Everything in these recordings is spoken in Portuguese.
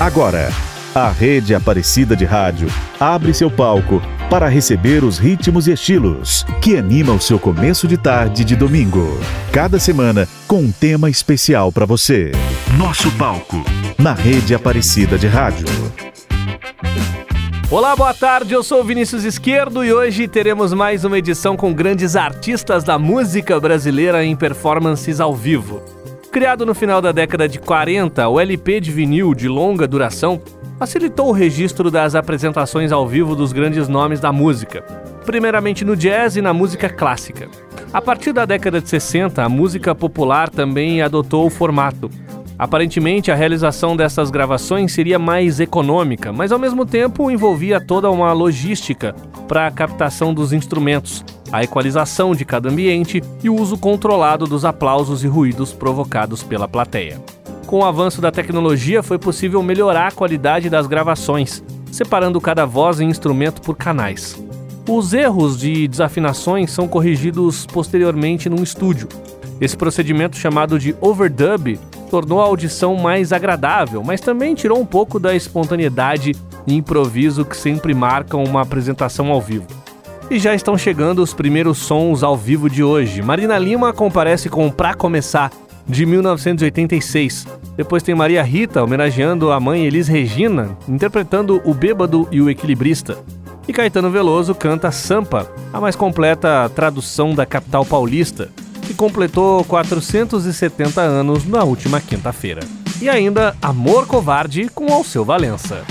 Agora, a Rede Aparecida de Rádio abre seu palco para receber os ritmos e estilos que animam o seu começo de tarde de domingo. Cada semana com um tema especial para você. Nosso palco na Rede Aparecida de Rádio. Olá, boa tarde. Eu sou Vinícius Esquerdo e hoje teremos mais uma edição com grandes artistas da música brasileira em performances ao vivo. Criado no final da década de 40, o LP de vinil de longa duração facilitou o registro das apresentações ao vivo dos grandes nomes da música, primeiramente no jazz e na música clássica. A partir da década de 60, a música popular também adotou o formato. Aparentemente, a realização dessas gravações seria mais econômica, mas ao mesmo tempo envolvia toda uma logística para a captação dos instrumentos, a equalização de cada ambiente e o uso controlado dos aplausos e ruídos provocados pela plateia. Com o avanço da tecnologia, foi possível melhorar a qualidade das gravações, separando cada voz e instrumento por canais. Os erros de desafinações são corrigidos posteriormente num estúdio. Esse procedimento, chamado de overdub, tornou a audição mais agradável, mas também tirou um pouco da espontaneidade e improviso que sempre marcam uma apresentação ao vivo. E já estão chegando os primeiros sons ao vivo de hoje. Marina Lima comparece com Pra Começar, de 1986. Depois tem Maria Rita homenageando a mãe Elis Regina, interpretando O Bêbado e o Equilibrista. E Caetano Veloso canta Sampa, a mais completa tradução da capital paulista, que completou 470 anos na última quinta-feira. E ainda Amor Covarde com Alceu Valença.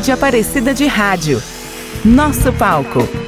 Rede Aparecida de Rádio. Nosso palco.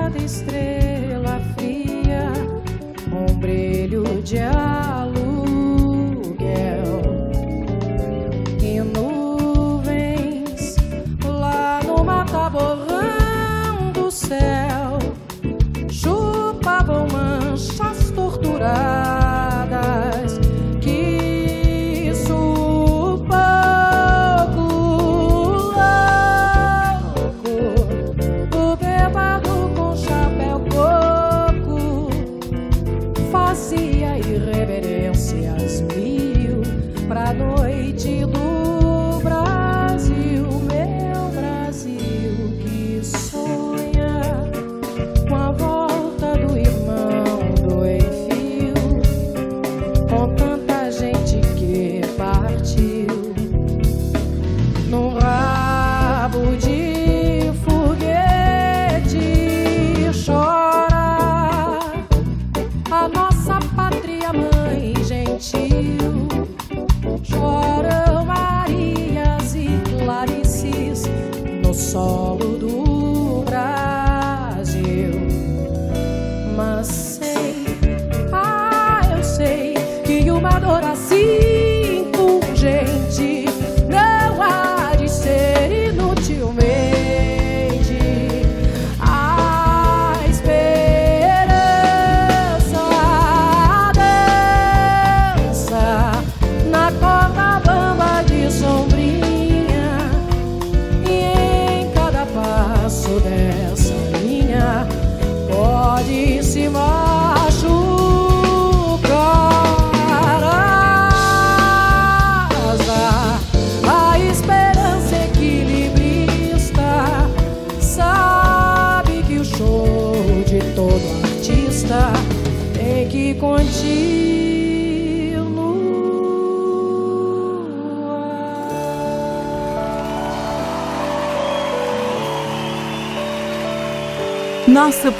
Nosso palco. Nosso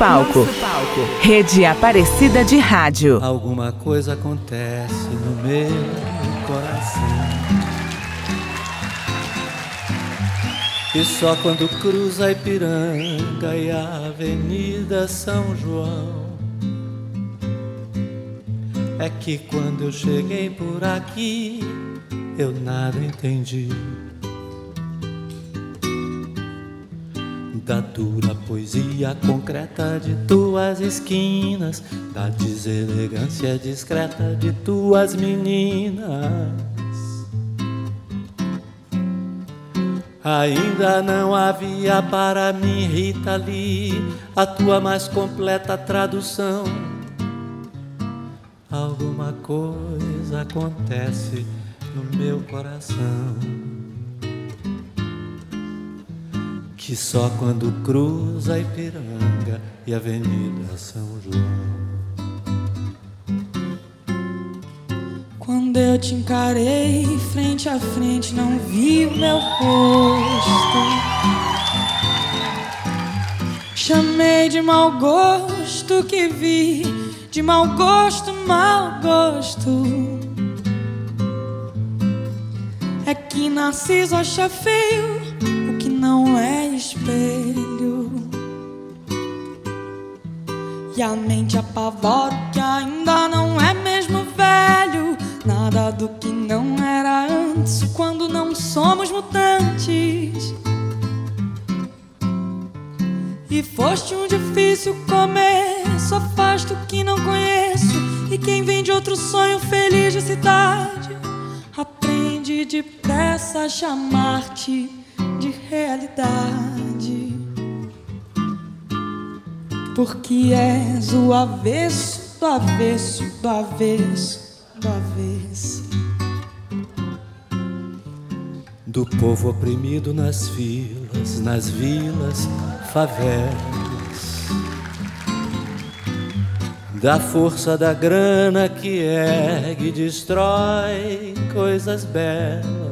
palco. Rede Aparecida de Rádio. Alguma coisa acontece no meu coração. E só quando cruza a Ipiranga e a Avenida São João é que quando eu cheguei por aqui eu nada entendi. da dura poesia concreta de tuas esquinas, da deselegância discreta de tuas meninas. Ainda não havia para mim, Rita Lee, a tua mais completa tradução. Alguma coisa acontece no meu coração. Que só quando cruza Ipiranga e Avenida São João. Quando eu te encarei frente a frente, não vi o meu rosto. Chamei de mau gosto que vi, de mau gosto, mau gosto. É que Narciso acha feio não é espelho. E a mente apavora que ainda não é mesmo velho. Nada do que não era antes, quando não somos mutantes. E foste um difícil começo, afasto que não conheço. E quem vem de outro sonho feliz de cidade, aprende depressa a chamar-te realidade. porque és o avesso do avesso do avesso do avesso. Do povo oprimido nas filas, nas vilas, favelas. Da força da grana que ergue e destrói coisas belas.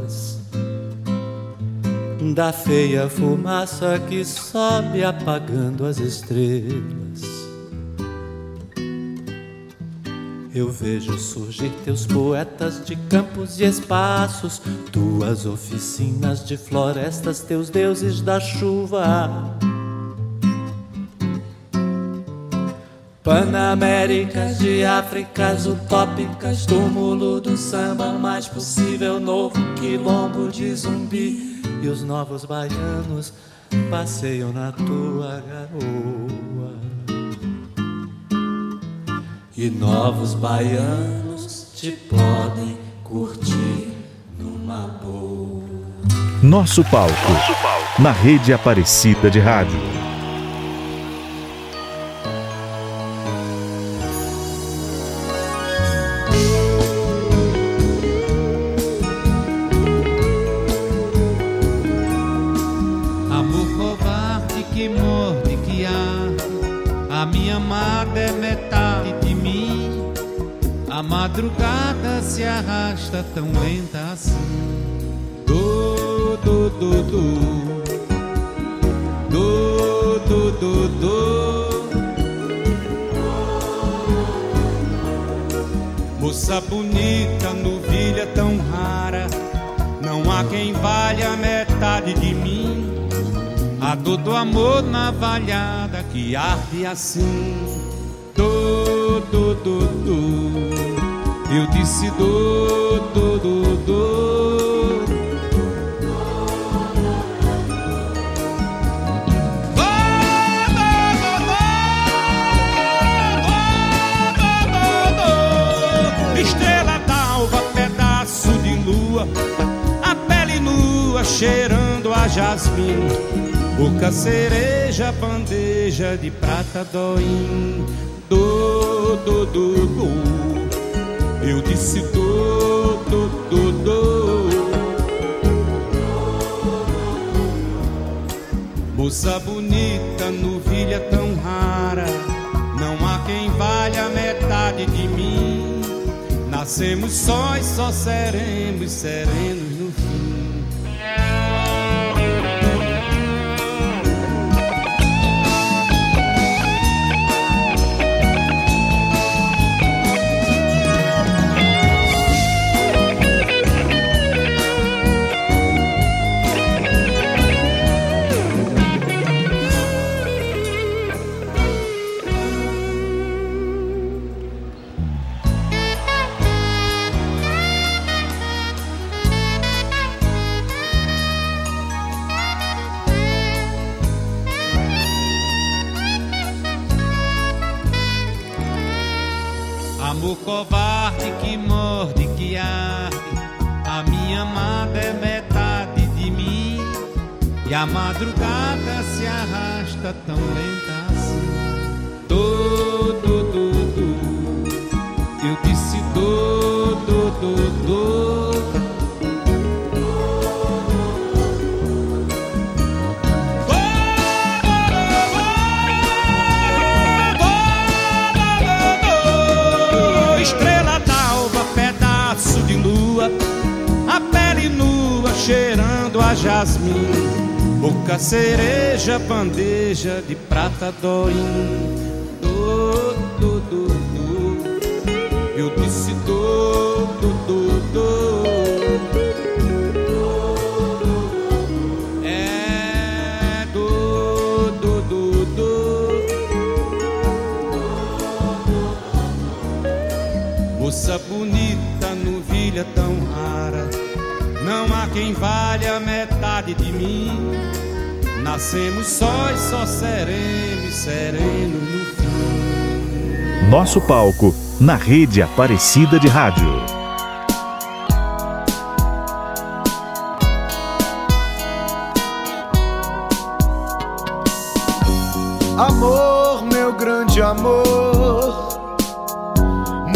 Da feia fumaça que sobe apagando as estrelas. Eu vejo surgir teus poetas de campos e espaços, tuas oficinas de florestas, teus deuses da chuva. Panaméricas de Áfricas utópicas, túmulo do samba mais possível, novo quilombo de zumbi. E os novos baianos passeiam na tua garoa e novos baianos te podem curtir numa boa. Nosso palco, Nosso palco. na rede Aparecida de Rádio. Madrugada se arrasta tão lenta assim. Do, do, do, do. Do, do, do, do. Moça bonita, novilha tão rara. Não há quem valha metade de mim. A dor do amor navalhada que arde assim. Do, do, do, do. Disse do, do, do, do. Estrela d'alva, pedaço de lua, a pele nua cheirando a jasmim, boca cereja, bandeja de prata doim, do, do, do, do. Eu disse do, do, do, do. Moça bonita, novilha tão rara, não há quem valha metade de mim. Nascemos sós, só seremos serenos no fim. Madrugada se arrasta tão lenta assim. Do, do, do, do. Eu disse do, do, do, do. cheirando a jasmim, boca cereja, bandeja de prata doim. Do, do, do, do. Eu disse do, do, do, do. É do, do, do, do. Moça bonita, quem valha metade de mim. Nascemos sós, só seremos serenos no fim. Nosso palco na rede Aparecida de Rádio. Amor, meu grande amor,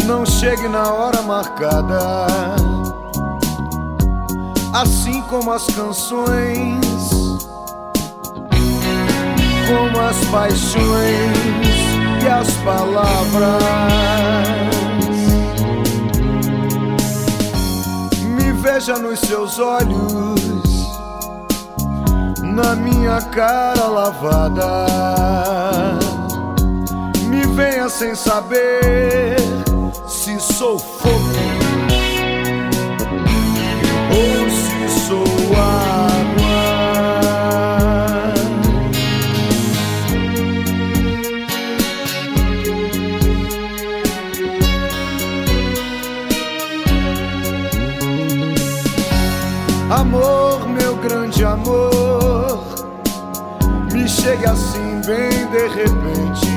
não chegue na hora marcada. Como as canções, como as paixões e as palavras. Me veja nos seus olhos na minha cara lavada. Me venha sem saber se sou fogo sou água. Amor, meu grande amor chegue assim bem de repente,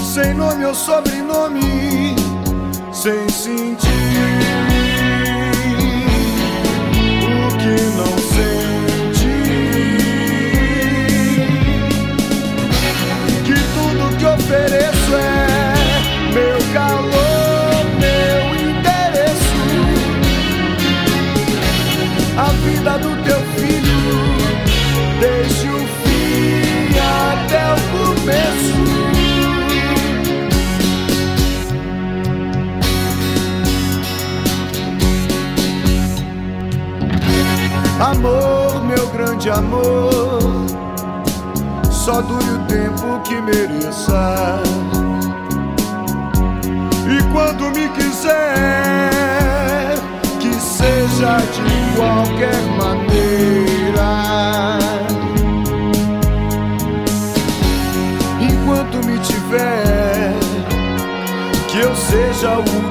sem nome ou sobrenome, sem sentir ofereço Amor, meu grande amor, só dure o tempo que mereça. E quando me quiser, que seja de qualquer maneira. tiver, que eu seja o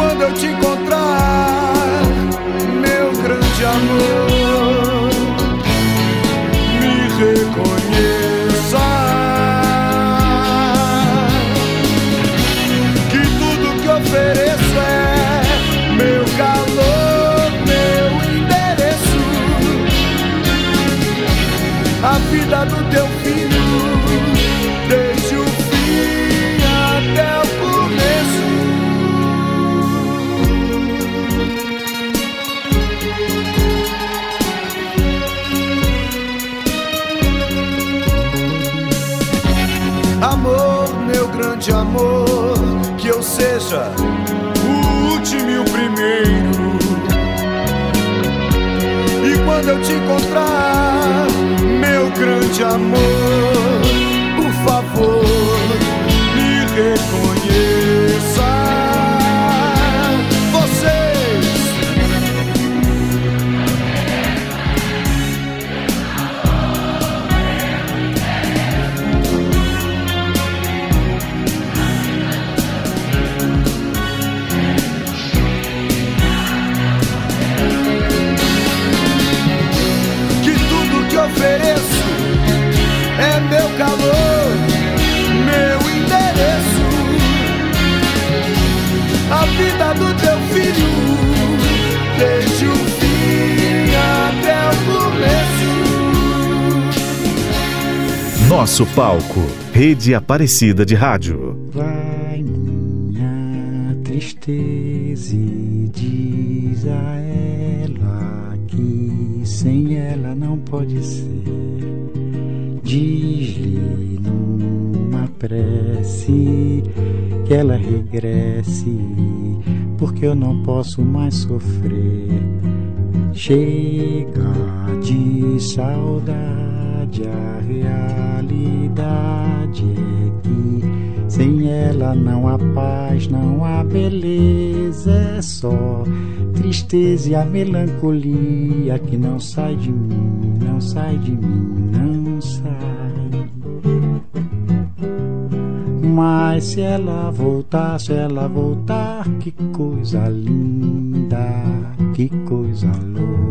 quando eu te encontrar, meu grande amor, me reconheça. Que tudo que ofereço é meu calor. a vida do teu filho, grande amor, que eu seja o último e o primeiro. E quando eu te encontrar meu grande amor, por favor, me reconheça. Nosso palco, Rede Aparecida de Rádio. Vai minha tristeza e diz a ela que sem ela não pode ser. Diz-lhe numa prece que ela regresse, porque eu não posso mais sofrer. Chega de saudade, a realidade é que sem ela não há paz, não há beleza, é só tristeza e a melancolia que não sai de mim, não sai de mim, não sai. Mas se ela voltar, se ela voltar, que coisa linda, que coisa louca.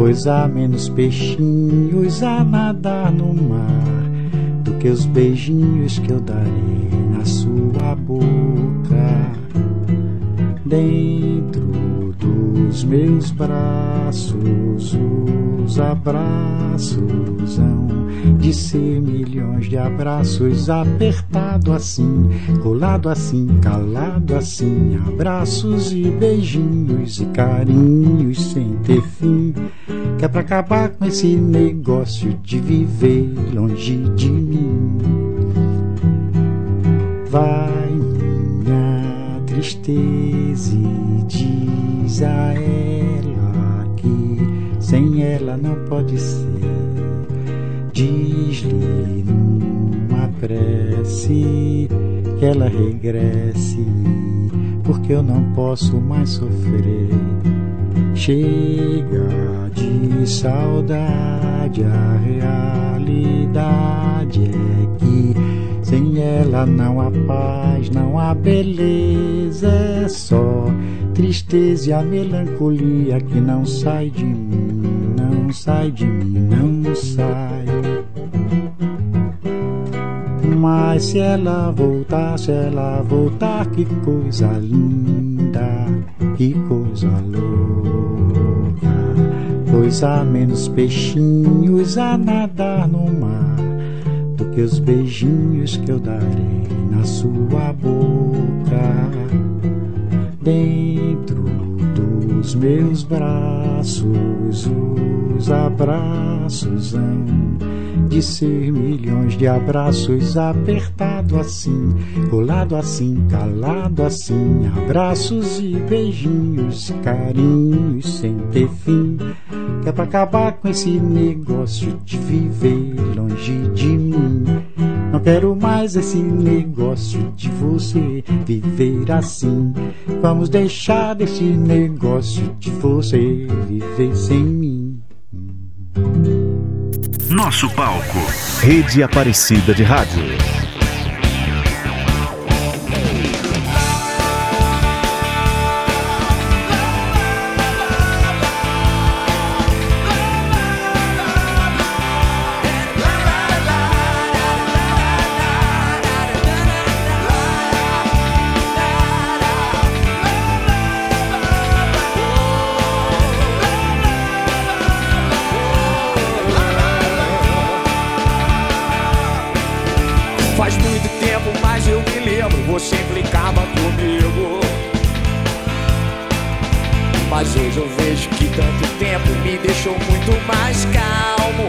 Pois há menos peixinhos a nadar no mar do que os beijinhos que eu darei na sua boca. Dentro do dos meus braços, os abraços de ser milhões de abraços, apertado assim, colado assim, calado assim, abraços e beijinhos e carinhos sem ter fim. Que é pra acabar com esse negócio de viver longe de mim. Vai minha tristeza e diz a ela sem ela não pode ser. Diz-lhe numa prece que ela regresse, porque eu não posso mais sofrer. Chega de saudade, a realidade é que sem ela não há paz, não há beleza, é só tristeza e a melancolia que não sai de mim, não sai de mim, não sai. Mas se ela voltar, se ela voltar, que coisa linda, que coisa louca. Pois há menos peixinhos a nadar no mar do que os beijinhos que eu darei na sua boca. Dentro dos meus braços, os abraços hão de ser milhões de abraços apertado assim, colado assim, calado assim, abraços e beijinhos, carinhos sem ter fim. Que é pra acabar com esse negócio de viver longe de mim. Não quero mais esse negócio de você viver assim. Vamos deixar desse negócio de você viver sem mim. Nosso palco. Rede Aparecida de Rádio. Você implicava comigo. Mas hoje eu vejo que tanto tempo me deixou muito mais calmo.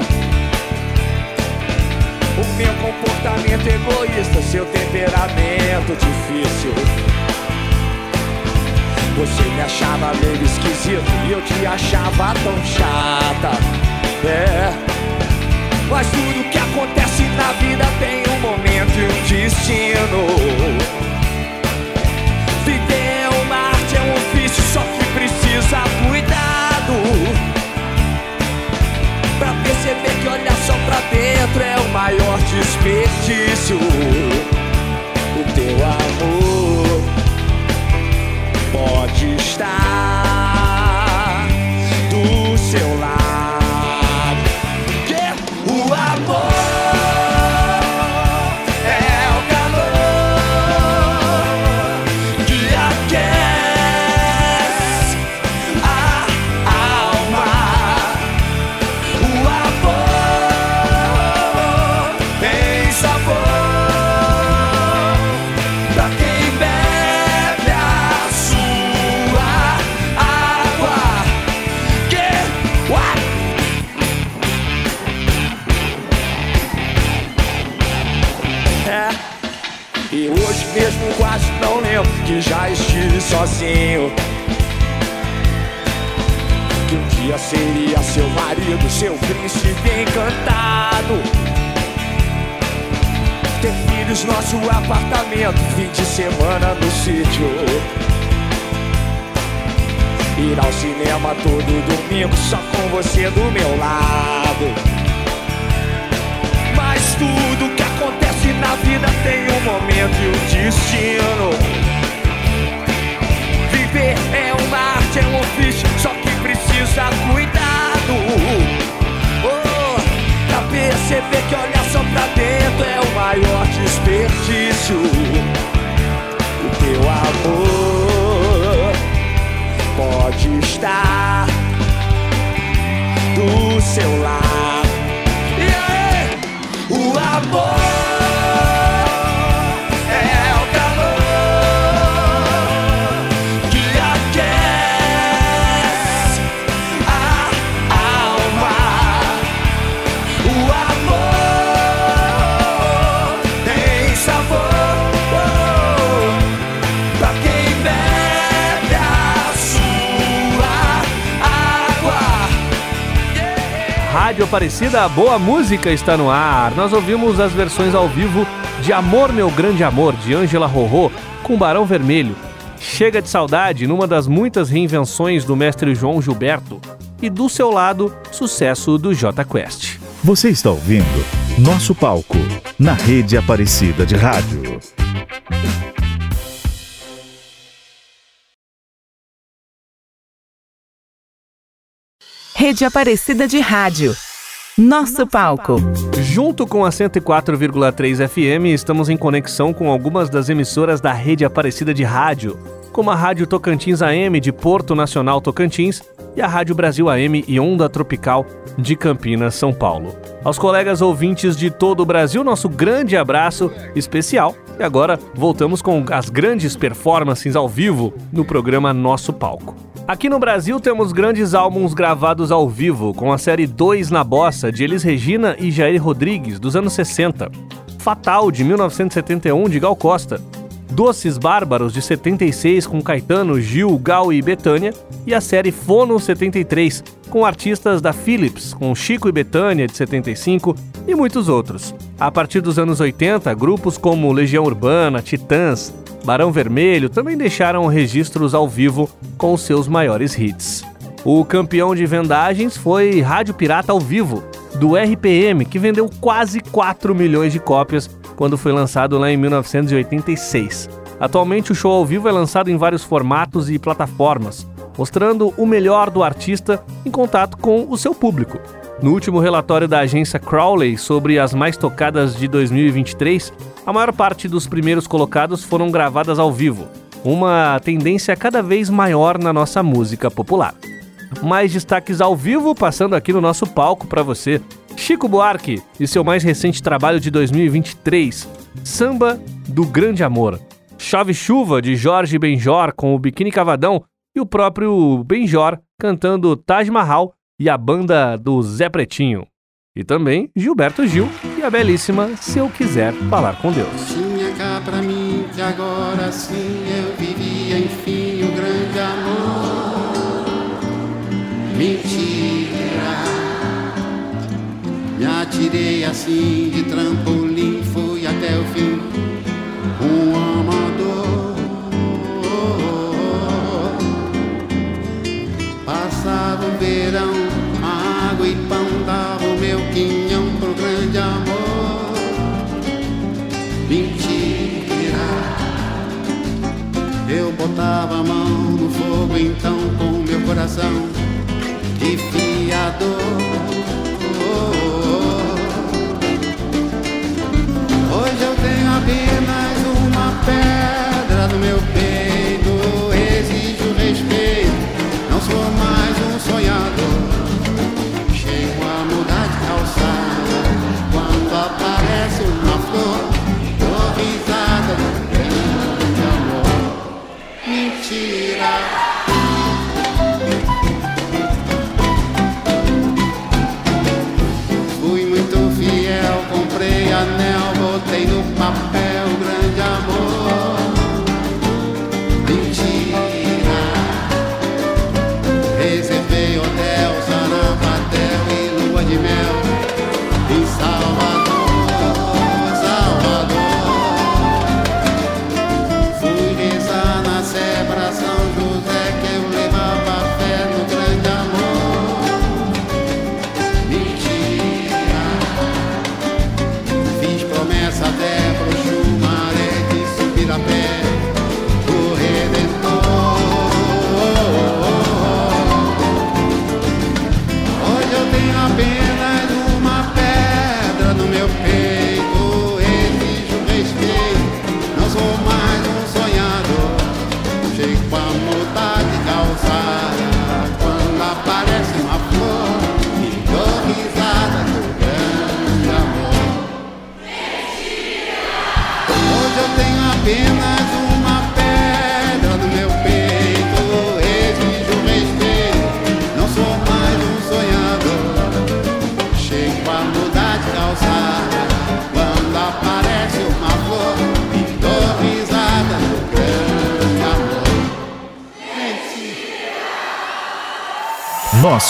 O meu comportamento egoísta, seu temperamento difícil. Você me achava meio esquisito e eu te achava tão chata. É. Mas tudo que acontece na vida tem um momento e um destino. Viver é uma arte, é um ofício, só que precisa cuidado. Pra perceber que olhar só pra dentro é o maior desperdício. O teu amor pode estar que já estive sozinho. Que um dia seria seu marido, seu príncipe encantado. Ter filhos, nosso apartamento, fim de semana no sítio. Ir ao cinema todo domingo só com você do meu lado. Mas tudo que acontece na vida tem um momento e um destino. É uma arte, é um ofício, só que precisa cuidado. Oh, pra perceber que olhar só pra dentro é o maior desperdício. O teu amor pode estar do seu lado. E aí, o amor. Rádio Aparecida, boa música está no ar. Nós ouvimos as versões ao vivo de Amor Meu Grande Amor, de Ângela Rorô, com Barão Vermelho. Chega de Saudade, numa das muitas reinvenções do mestre João Gilberto. E do seu lado, sucesso do J Quest. Você está ouvindo Nosso Palco, na rede Aparecida de Rádio. Rede Aparecida de Rádio. Nosso palco. Junto com a 104,3 FM, estamos em conexão com algumas das emissoras da rede Aparecida de Rádio, como a Rádio Tocantins AM de Porto Nacional Tocantins e a Rádio Brasil AM e Onda Tropical de Campinas, São Paulo. Aos colegas ouvintes de todo o Brasil, nosso grande abraço especial. E agora voltamos com as grandes performances ao vivo no programa Nosso Palco. Aqui no Brasil temos grandes álbuns gravados ao vivo, com a série 2 na Bossa, de Elis Regina e Jair Rodrigues, dos anos 60. Fatal, de 1971, de Gal Costa. Doces Bárbaros, de 76, com Caetano, Gil, Gal e Betânia. E a série Fono 73, com artistas da Philips, com Chico e Betânia, de 75, e muitos outros. A partir dos anos 80, grupos como Legião Urbana, Titãs, Barão Vermelho também deixaram registros ao vivo com seus maiores hits. O campeão de vendagens foi Rádio Pirata ao Vivo, do RPM, que vendeu quase 4 milhões de cópias quando foi lançado lá em 1986. Atualmente, o show ao vivo é lançado em vários formatos e plataformas, mostrando o melhor do artista em contato com o seu público. No último relatório da agência Crowley sobre as mais tocadas de 2023, a maior parte dos primeiros colocados foram gravadas ao vivo, uma tendência cada vez maior na nossa música popular. Mais destaques ao vivo passando aqui no nosso palco para você. Chico Buarque e seu mais recente trabalho de 2023, Samba do Grande Amor. Chove Chuva de Jorge Benjor com o Biquíni Cavadão e o próprio Benjor cantando Taj Mahal e a banda do Zé Pretinho. E também Gilberto Gil e a belíssima Se Eu Quiser Falar com Deus. Tinha cá pra mim que agora sim eu vivia Mentira. Me atirei assim de trampolim, fui até o fim. Um amador. Passava o verão, água e pão, dava o meu quinhão pro grande amor. Mentira. Eu botava a mão no fogo então com meu coração de fiador. Hoje eu tenho apenas uma pedra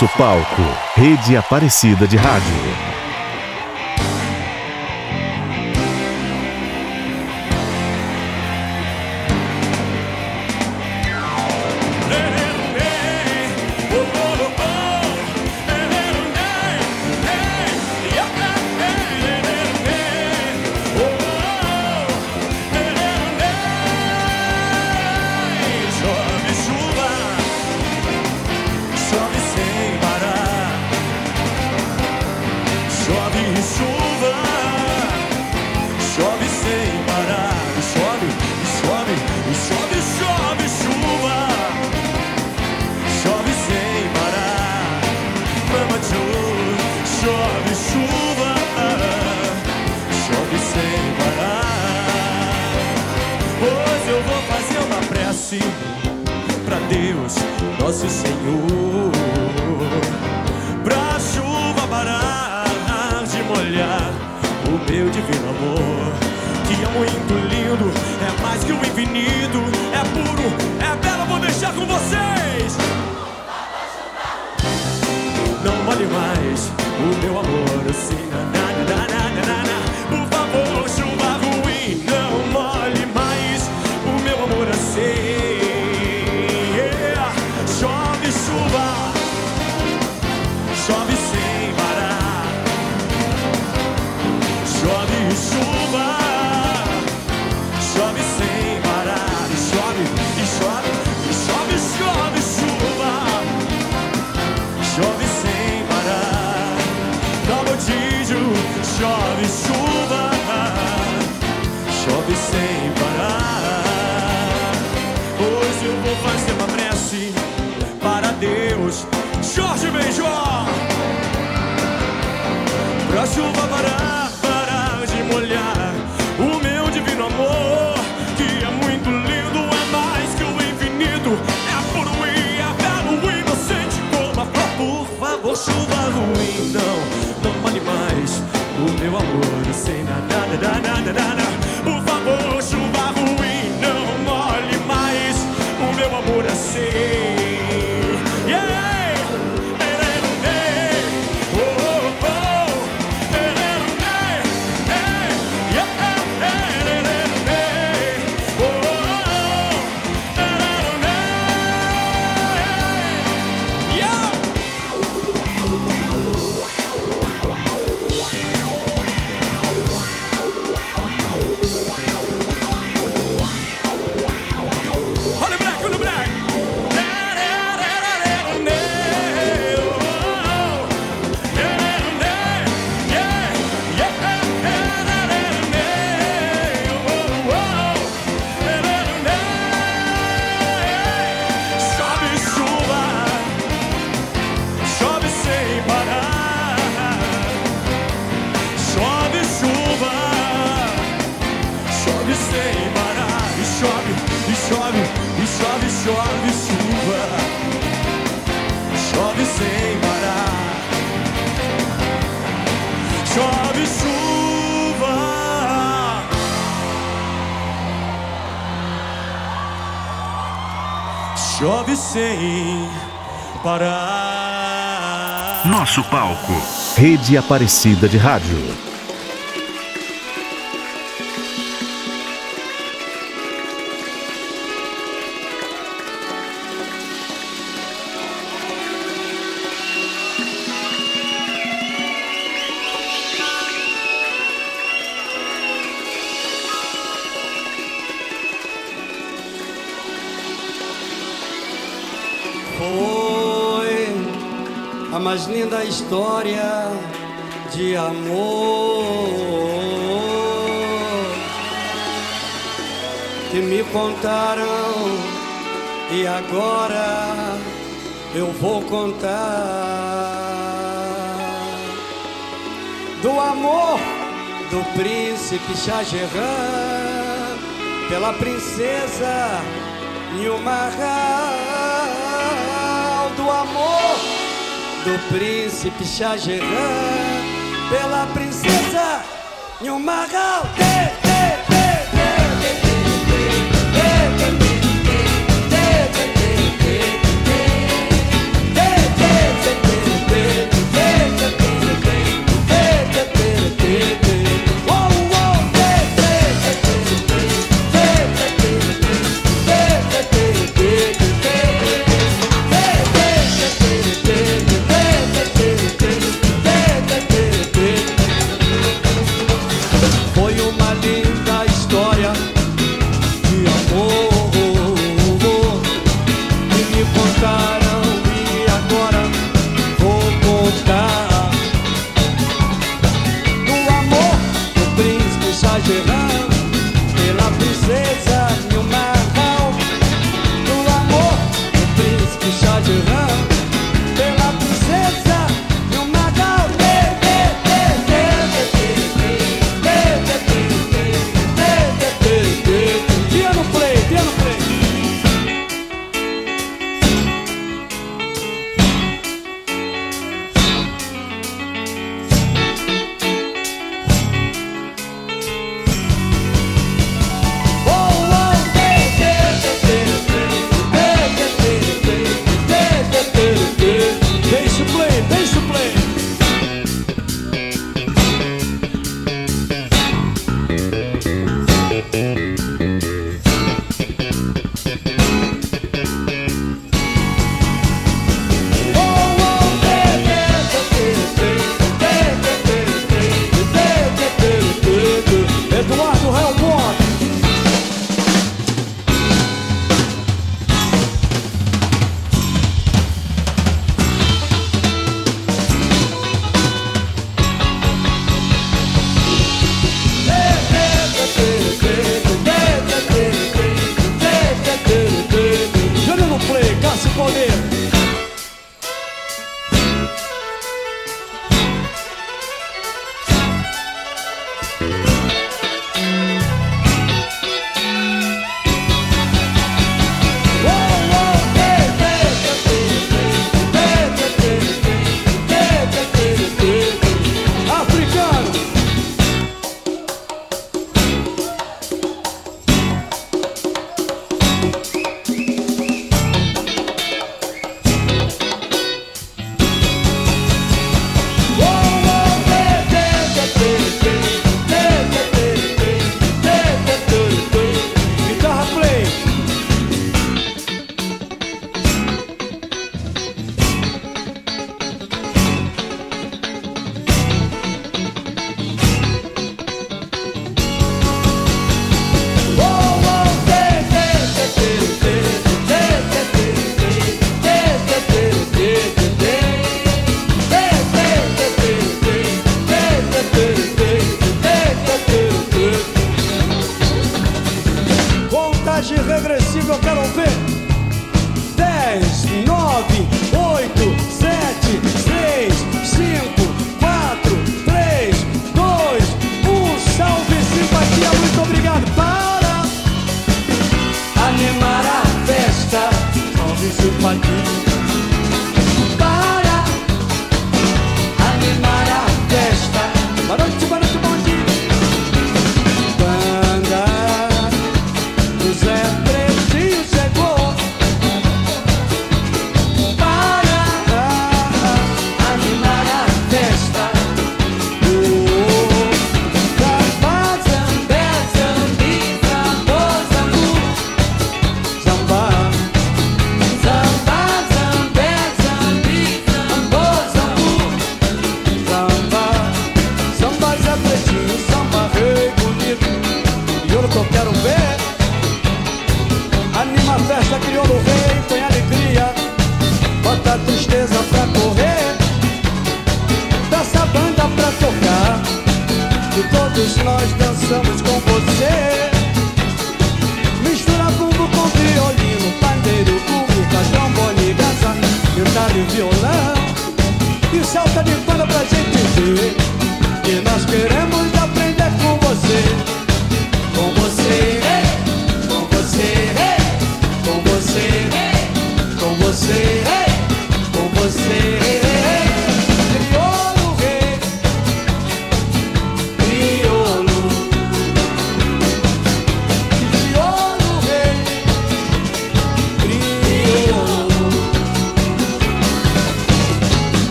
Nosso palco. Rede Aparecida de Rádio. Nosso Senhor, pra chuva parar de molhar o meu divino amor, que é muito lindo, é mais que o infinito, é puro, é belo, vou deixar com vocês. Não molhe mais o meu amor sem parar. Hoje eu vou fazer uma prece para Deus, Jorge Benjó, pra chuva parar, parar de molhar o meu divino amor, que é muito lindo, é mais que o infinito, é puro e é belo, inocente como a flor. Por favor, chuva ruim, não, não vale mais o meu amor, sem nada, nada, nada, nada. Chove sem parar. Nosso palco. Rede Aparecida de Rádio. Mais linda história de amor que me contaram. E agora eu vou contar do amor do príncipe Shah Jahan pela princesa Nilmahal do amor do príncipe Shah pela princesa Nilmahal.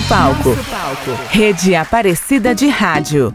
Nosso palco. Rede Aparecida de Rádio.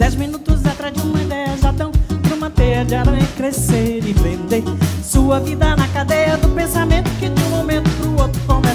Dez minutos atrás de uma ideia já tão pra uma teia de aranha crescer e vender sua vida na cadeia do pensamento que de um momento pro outro começa.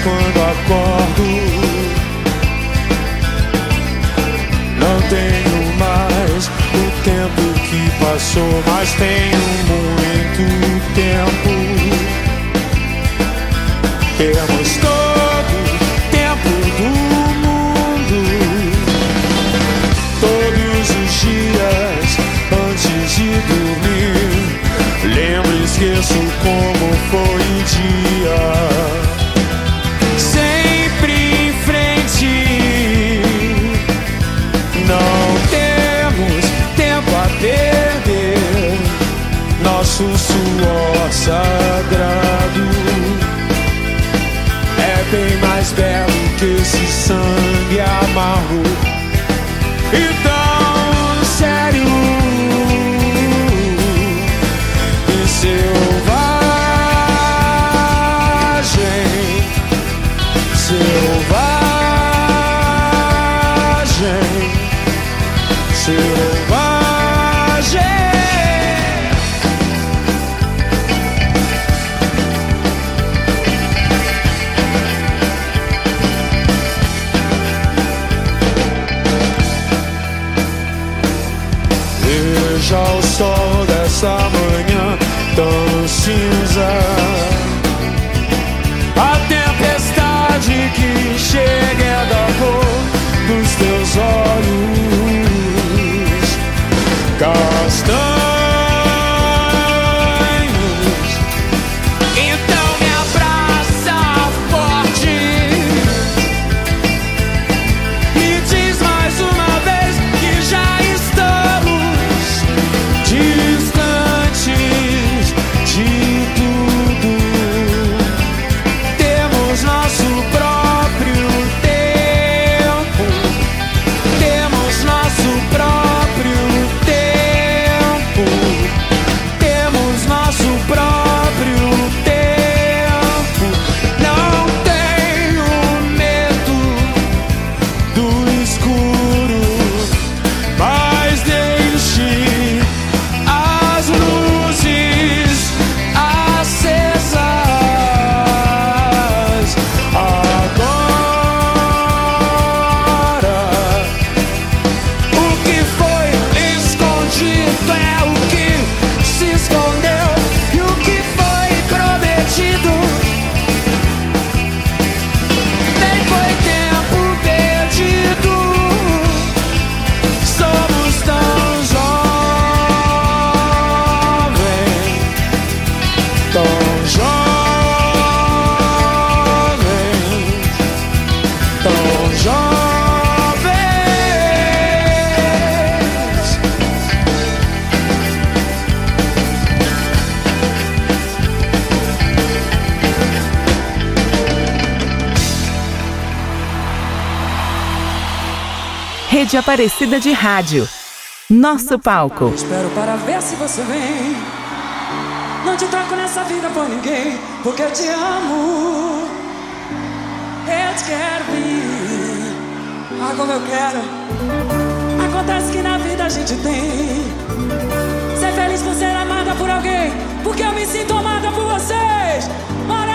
Quando acordo. Não tenho mais o tempo que passou, mas tenho muito tempo. Temos todo o tempo do mundo. Todos os dias antes de dormir. Lembro e esqueço como foi o dia. Nosso suor sagrado é bem mais belo que esse sangue amargo. Cinza. A tempestade que chega é da cor dos teus olhos castanhos. Rede Aparecida de Rádio. Nosso palco. Espero para ver se você vem. Não te troco nessa vida por ninguém, porque eu te amo. Eu te quero vir. Ah, como eu quero. Acontece que na vida a gente tem. Ser feliz por ser amada por alguém, porque eu me sinto amada por vocês. Maraca,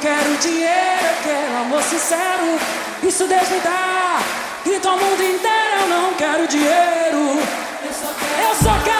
quero dinheiro, eu quero amor sincero. Isso Deus me dá. Grito ao mundo inteiro, eu não quero dinheiro. Eu só quero maraca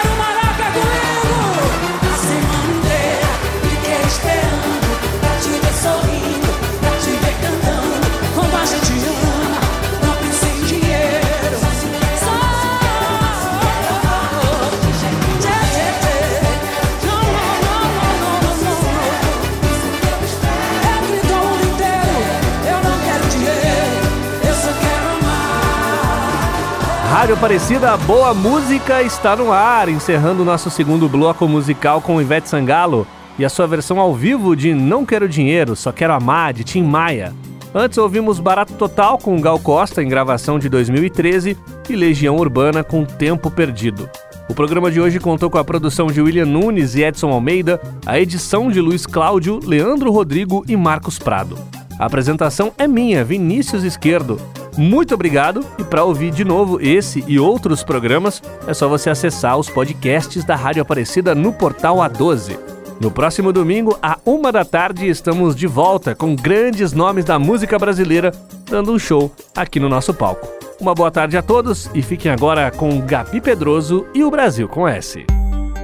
Rádio Aparecida, boa música está no ar, encerrando o nosso segundo bloco musical com Ivete Sangalo e a sua versão ao vivo de Não Quero Dinheiro, Só Quero Amar, de Tim Maia. Antes ouvimos Barato Total com Gal Costa em gravação de 2013 e Legião Urbana com Tempo Perdido. O programa de hoje contou com a produção de William Nunes e Edson Almeida, a edição de Luiz Cláudio, Leandro Rodrigo e Marcos Prado. A apresentação é minha, Vinícius Esquerdo. Muito obrigado e para ouvir de novo esse e outros programas é só você acessar os podcasts da Rádio Aparecida no portal A12. No próximo domingo, à uma da tarde, estamos de volta com grandes nomes da música brasileira dando um show aqui no nosso palco. Uma boa tarde a todos e fiquem agora com Gabi Pedroso e o Brasil com S.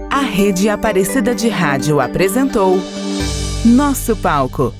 A Rede Aparecida de Rádio apresentou Nosso Palco